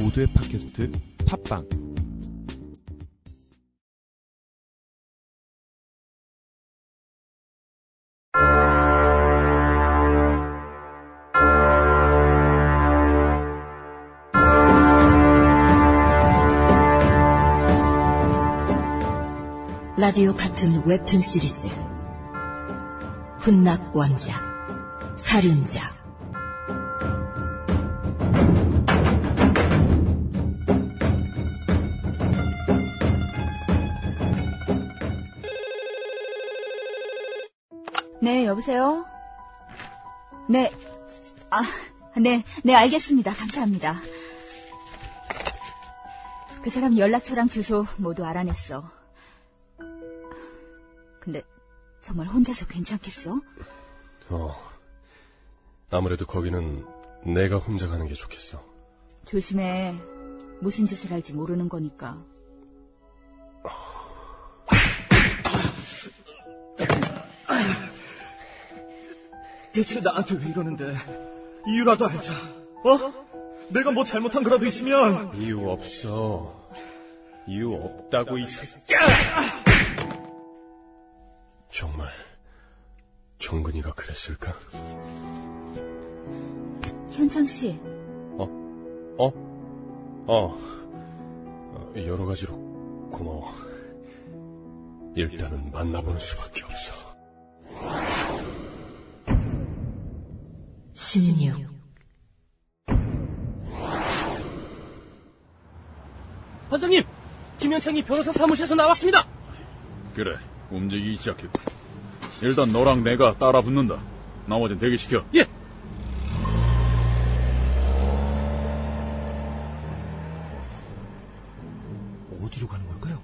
모두의 팟캐스트 팟빵. 라디오 같은 웹툰 시리즈. 훈낙 원작 살인자 네, 여보세요? 네. 아, 네, 네, 알겠습니다. 감사합니다. 그 사람 연락처랑 주소 모두 알아냈어. 근데 정말 혼자서 괜찮겠어? 어. 아무래도 거기는 내가 혼자 가는 게 좋겠어. 조심해. 무슨 짓을 할지 모르는 거니까. 대체 나한테 왜 이러는데? 이유라도 알자. 어? 내가 뭐 잘못한 거라도 있으면 이유 없어. 이유 없다고 이 새끼야! 정말 정근이가 그랬을까? 현장 씨, 어? 어? 어, 여러 가지로 고마워. 일단은 만나보는 수밖에 없어. 16 반장님! 김현창이 변호사 사무실에서 나왔습니다! 그래, 움직이기 시작했고. 일단 너랑 내가 따라 붙는다. 나머진 대기시켜. 예! 어디로 가는 걸까요?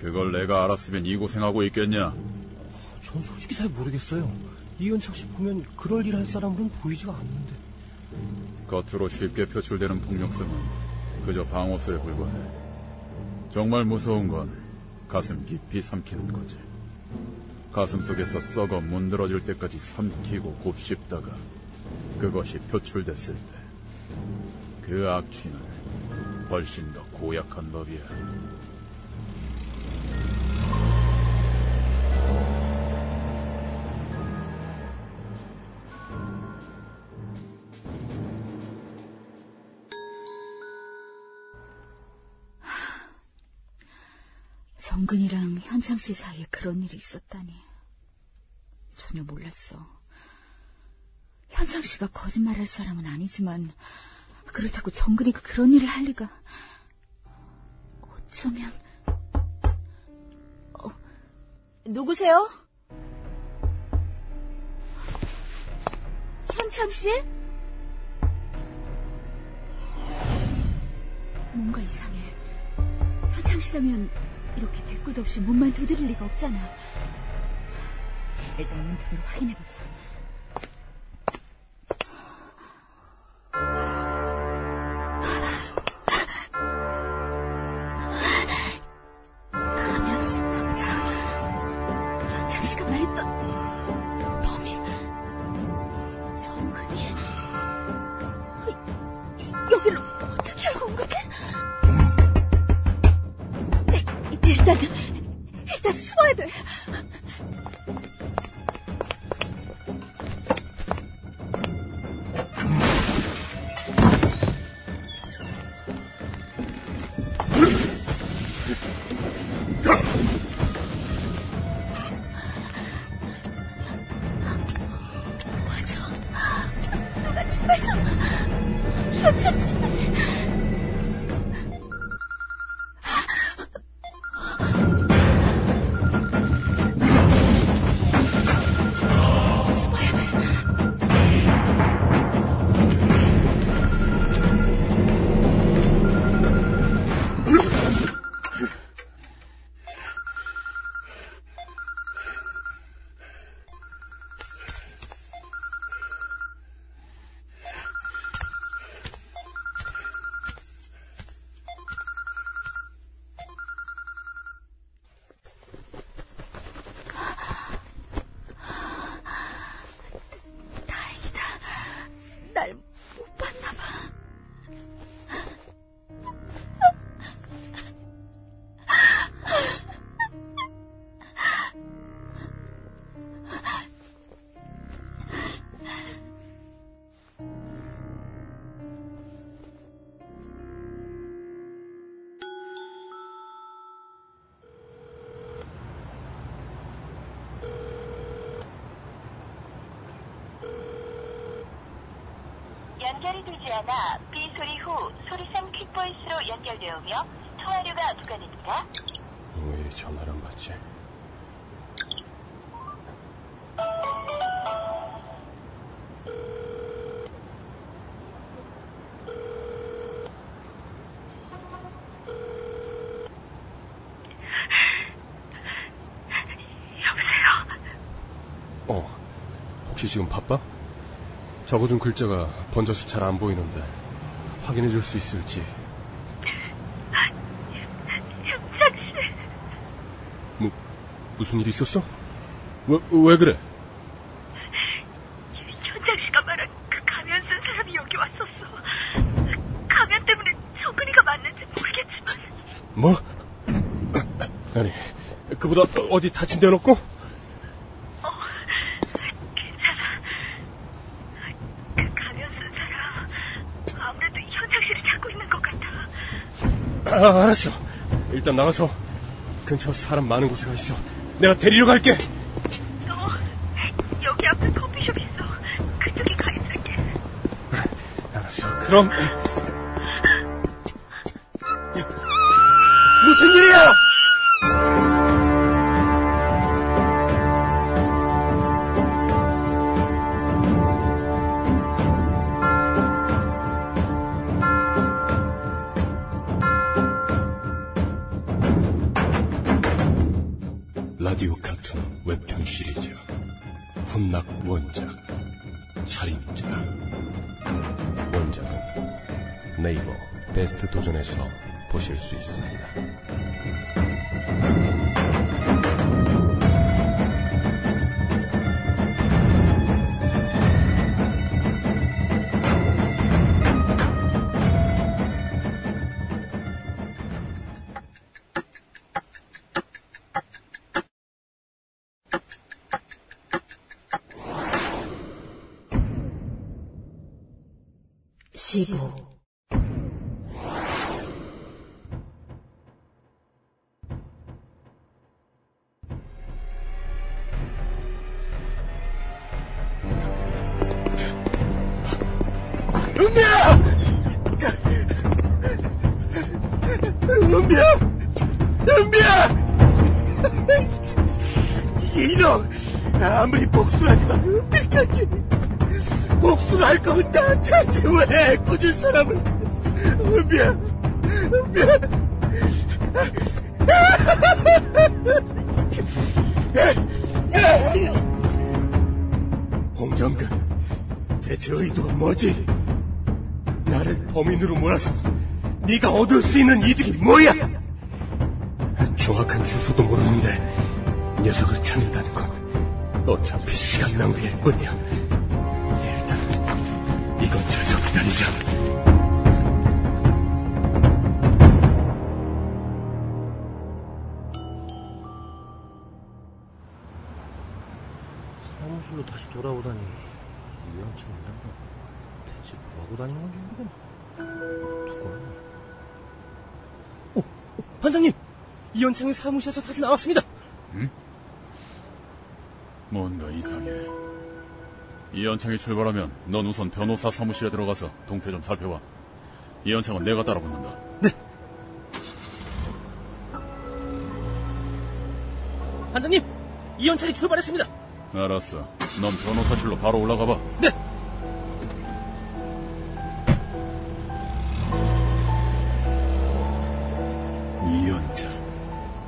그걸 내가 알았으면 이 고생하고 있겠냐? 전 솔직히 잘 모르겠어요. 이현창 씨 보면 그럴 일 할 사람으로는 보이지가 않는데. 겉으로 쉽게 표출되는 폭력성은 그저 방어수에 불과해. 정말 무서운 건 가슴 깊이 삼키는 거지. 가슴 속에서 썩어 문드러질 때까지 삼키고 곱씹다가 그것이 표출됐을 때 그 악취는 훨씬 더 고약한 법이야. 씨 사이에 그런 일이 있었다니. 전혀 몰랐어. 현창 씨가 거짓말할 사람은 아니지만 그렇다고 정근이가 그런 일을 할 리가. 어쩌면 어, 누구세요? 현창 씨? 뭔가 이상해. 현창 씨라면 이렇게 대꾸도 없이 몸만 두드릴 리가 없잖아. 일단 눈등으로 확인해보자. ガッ! 연결이 되지 않아 비 소리 후 소리샘 퀵보이스로 연결되어 오며 통화료가 부과됩니다. 왜 이리 전화를 안 받지? 어, 혹시 지금 바빠? 적어준 글자가 번져서 잘 안 보이는데 확인해 줄 수 있을지. 현장 씨, 뭐, 무슨 일 있었어? 왜, 왜 그래? 현장 씨가 말한 그 가면 쓴 사람이 여기 왔었어. 가면 때문에 정근이가 맞는지 모르겠지만 뭐? 아니, 그보다 어디 다친 데 없고? 괜찮아. 그 가면 쓴 사람 아무래도 현장 씨를 찾고 있는 것 같 아. 아, 알았어. 일단 나가서 근처 사람 많은 곳에 가 있어. 내가 데리러 갈게. 너 여기 앞에 커피숍 있어. 그쪽에 가 있을게. 알았어. 그럼 도전에서 보실 수 있습니다. 시부 은비야! 이놈! 아무리 복수를 하지만 은비까지 복수를 할 거면 나한테 왜 꾸준 사람을 은비야! 은비야! 홍정근 대체 의도가 뭐지? 나를 범인으로 몰아서 네가 얻을 수 있는 이득이 뭐야? 정확한 주소도 모르는데 녀석을 찾는다는 건 어차피 시간 낭비일 뿐이야. 일단 이 근처에서 기다리자. 사무실로 다시 돌아오다니 유영철 이란다. 대체 뭐하고 다니는 건지 모르겠네. 누구야? 오, 오, 반장님! 이현창이 사무실에서 다시 나왔습니다. 뭔가 이상해. 이현창이 출발하면 넌 우선 변호사 사무실에 들어가서 동태 좀 살펴봐. 이현창은 내가 따라 붙는다. 반장님! 이현창이 출발했습니다. 알았어. 넌 변호사실로 바로 올라가 봐. 네.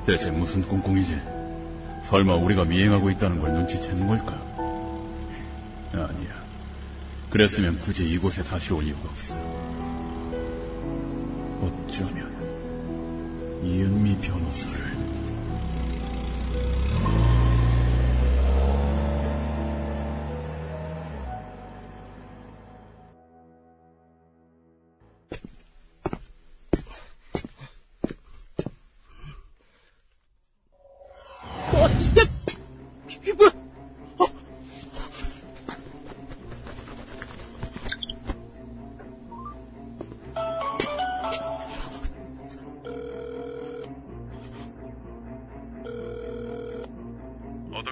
대체 무슨 꿍꿍이지? 설마 우리가 미행하고 있다는 걸 눈치채는 걸까? 아니야. 그랬으면 굳이 이곳에 다시 올 이유가 없어. 어쩌면 이은미 변호사를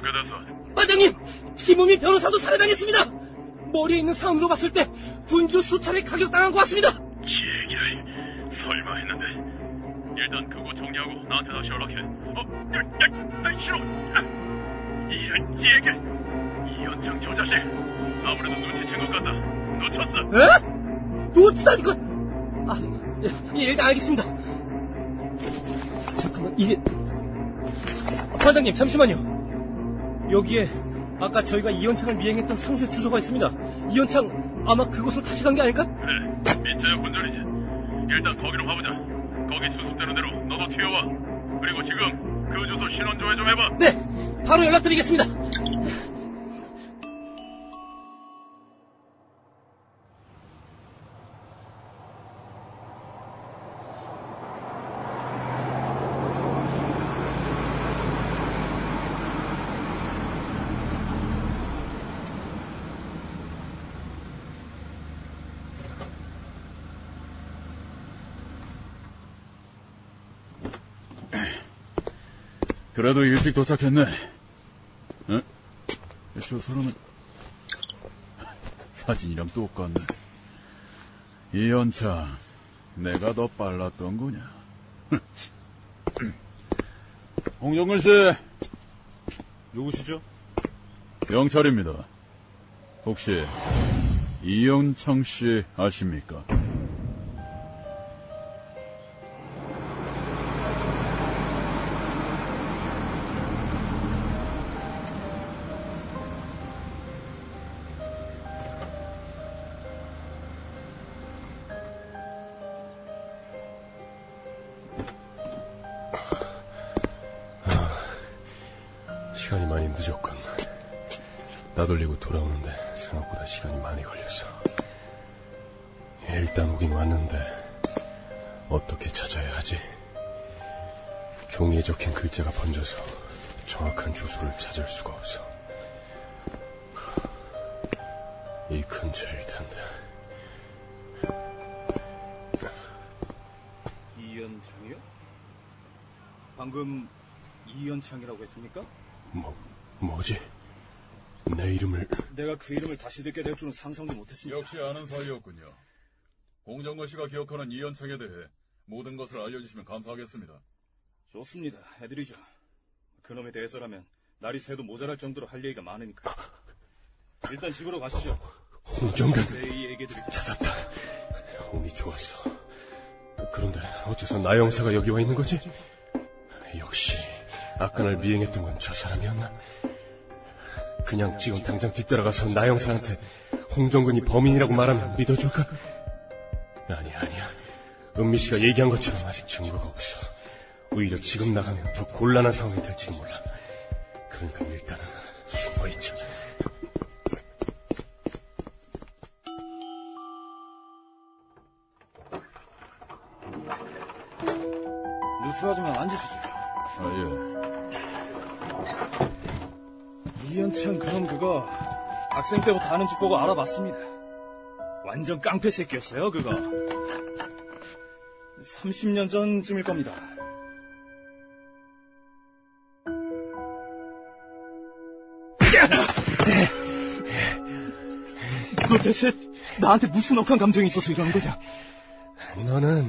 어떻게 됐어? 반장님! 김우미 변호사도 살해당했습니다! 머리에 있는 상으로 봤을 때 분규 수차례 가격당한 것 같습니다. 얘기를 설마 했는데 일단 그거 정리하고 나한테 다시 연락해 어? 야, 야, 야, 싫어 아, 이런 얘기 이현창 저 자식 아무래도 눈치챈 것 같다 놓쳤어 에? 놓치다니까! 아, 예, 예, 일단 알겠습니다. 잠깐만, 이게. 과장님, 잠시만요. 여기에 아까 저희가 이현창을 미행했던 상세 주소가 있습니다. 이현창 아마 그곳으로 다시 간 게 아닐까? 그래 민차야 본전이지 일단 거기로 가보자 거기 수습되는 대로 너도 튀어와 그리고 지금 그 주소 신원 조회 좀 해봐 네, 바로 연락드리겠습니다. 그래도 일찍 도착했네. 응? 저 사람은 사진이랑 똑같네. 이 연차, 내가 더 빨랐던 거냐? 홍정근 씨, 누구시죠? 경찰입니다. 혹시 이연창 씨 아십니까? 시간이 많이 늦었군. 나돌리고 돌아오는데 생각보다 시간이 많이 걸렸어. 일단 오긴 왔는데 어떻게 찾아야 하지? 종이에 적힌 글자가 번져서 정확한 주소를 찾을 수가 없어. 이 근처일 텐데. 이현창이요? 방금 이현창이라고 했습니까? 뭐, 뭐지? 내 이름을 내가 그 이름을 다시 듣게 될 줄은 상상도 못했습니다. 역시 아는 사이였군요. 홍정건 씨가 기억하는 이연창에 대해 모든 것을 알려주시면 감사하겠습니다. 좋습니다. 해드리죠. 그놈에 대해서라면 날이 새도 모자랄 정도로 할 얘기가 많으니까. 일단 집으로 가시죠. 홍정근. 찾았다. 운이 좋았어. 그런데 어째서 나영사가 여기 와 있는 거지? 역시 날 미행했던 건 저 사람이었나? 그냥 지금 당장 뒤따라가서 나영사한테 홍정근이 범인이라고 말하면 믿어줄까? 아니야 아니야. 은미 씨가 얘기한 것처럼 아직 증거가 없어. 오히려 지금 나가면 더 곤란한 상황이 될지도 몰라. 그러니까 일단은 숨어있자. 누추하지만 앉으시죠. 아, 예. 이현창 그럼 그거 학생 때부터 하는 짓 보고 알아봤습니다. 완전 깡패 새끼였어요, 그거. 30년 전쯤일 겁니다. 너 대체 나한테 무슨 억한 감정이 있어서 이러는 거냐? 너는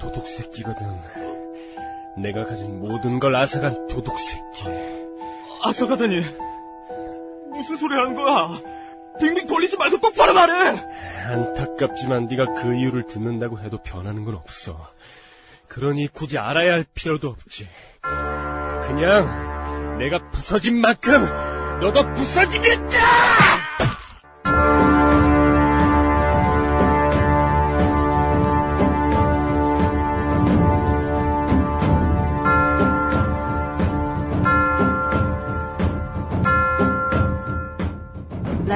도둑 새끼거든. 내가 가진 모든 걸 앗아간 도둑 새끼. 아서가더니 무슨 소리 하는 거야? 빙빙 돌리지 말고 똑바로 말해! 안타깝지만 네가 그 이유를 듣는다고 해도 변하는 건 없어. 그러니 굳이 알아야 할 필요도 없지. 그냥 내가 부서진 만큼 너도 부서지겠다!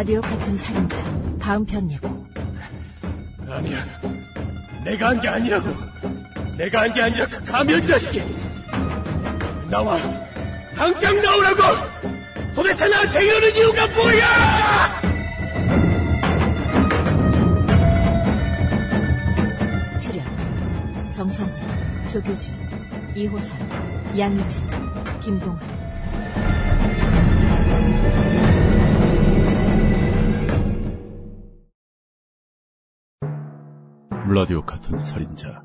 라디오 같은 살인자 다음 편 예고 아니야. 내가 한 게 아니라고. 내가 한 게 아니라 그 가면 자식이. 나와. 당장 나오라고! 도대체 나한테 이러는 이유가 뭐야! 출연 정성훈, 조교준, 이호선, 양희진, 김동환 라디오 같은 살인자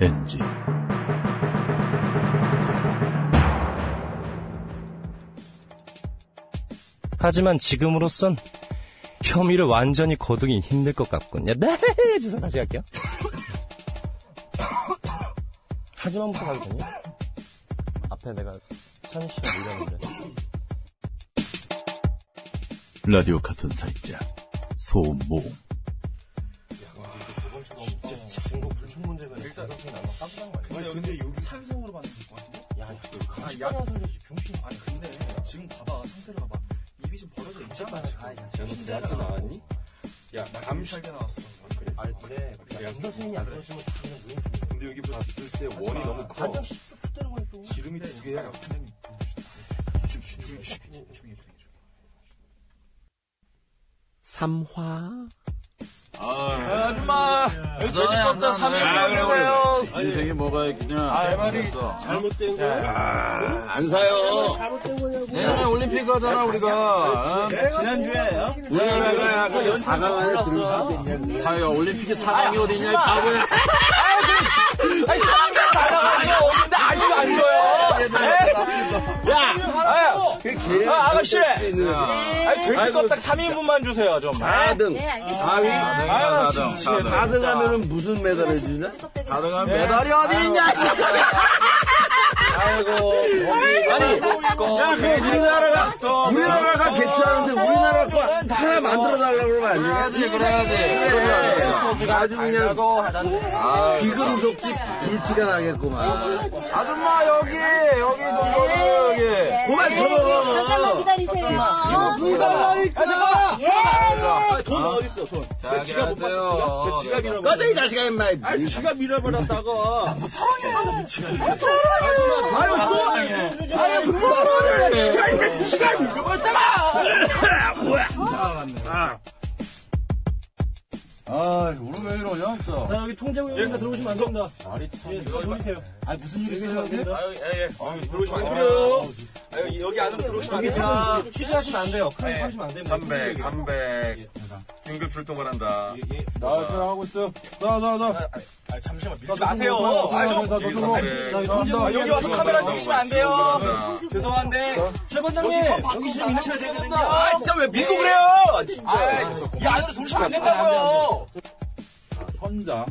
NG 하지만 지금으로선 혐의를 완전히 거두기 힘들 것 같군요. 네, 주소 다시 갈게요. 하지만부터 가도 되니? 앞에 내가 천시가 밀렸는데. 라디오 같은 살인자 소모음 근데 여기 산성으로 받는 것 같은데? 야, 야, 그 야, 살려지 병신. 아니 근데 지금 봐봐 상태를 봐봐. 입이 좀 벌어져 있잖아. 아, 야, 너 대학교 나왔니? 야, 나 감시할때 나왔어. 그래? 아니, 근데, 양 선생님이 안 그러시면 다 그냥 무용 중 근데 여기 봤을 때 원이 너무 커. 한장 10초 chút 거야, 또. 지름이 두 개야. 삼화. 아 줌마, 여기 돼지껍질 3일분이세요. 인생에 뭐가 있냐? 아, 말이 잘못된 거야? 안 사요. 내년에 올림픽 가잖아 우리가. 어? 지난주에 우리나라가 그 4강을 들을 수 있겠냐? 사요. 올림픽에 4강이 어디냐? 이 바보야. 아니, 사람 들 나가는 거 없는데 아직도 안 줘요. 야, 아, 아, 아가씨. 아니, 돼지껍질 3인분만 주세요, 좀. 4등. 네, 알겠습니다. 4위. 아유, 4등 하면은 무슨 메달을 주냐? 4등 하면 메달이 어디 있냐? 아이고. 아니, 야, 그 우리나라가, 우리나라가 개최하는데 우리나라 거 하나 만들어 달라고 그러면 안 되겠지? 그래야지. 그래. 아주 그냥 비금속집 불티가 나겠구만. 아줌마, 여기, 여기 좀 먹어, 여기. 그만 쳐먹어. 잠깐만 기다리세요. 아, 잠깐만. 예. 돈 어딨어, 돈. 자, 지갑 못. 봤어, 지갑? 그 지갑 잃어버렸어. 꺼져, 이 자식아, 임마. 아니, 지갑 잃어버렸다고. 아유, 아니, 그거를 지갑 잃어버렸다가. 아, 우리 왜 이러냐, 진짜. 자, 여기 통제구 여기다 들어오시면 안 됩니다. 말이 예, 저 돌리세요. 아, 무슨 일 있어요, 여기? 아유, 예, 예. 아유, 들어오시면 안 돼요. 아유, 여기 안으로 들어오시면 안 여기 돼요. 지금 취재하시면 안 돼요. 크레인 터시면 안 됩니다. 300, 300. 긴급 출동을 한다. 나와서 하고 있어. 나, 나, 나. 아, 잠시만 밀지 마세요. 아, 좀. 자, 저, 저, 뭐. 자, 통제구 아, 여기 와서 카메라 찍으시면 안 돼요. 죄송한데. 최 반장님, 여기 지금 하셔야 되거든요. 아, 진짜 왜 밀고 그래요? 진짜. 아, 이 안으로 들어오시면 안 된다고요. 현장.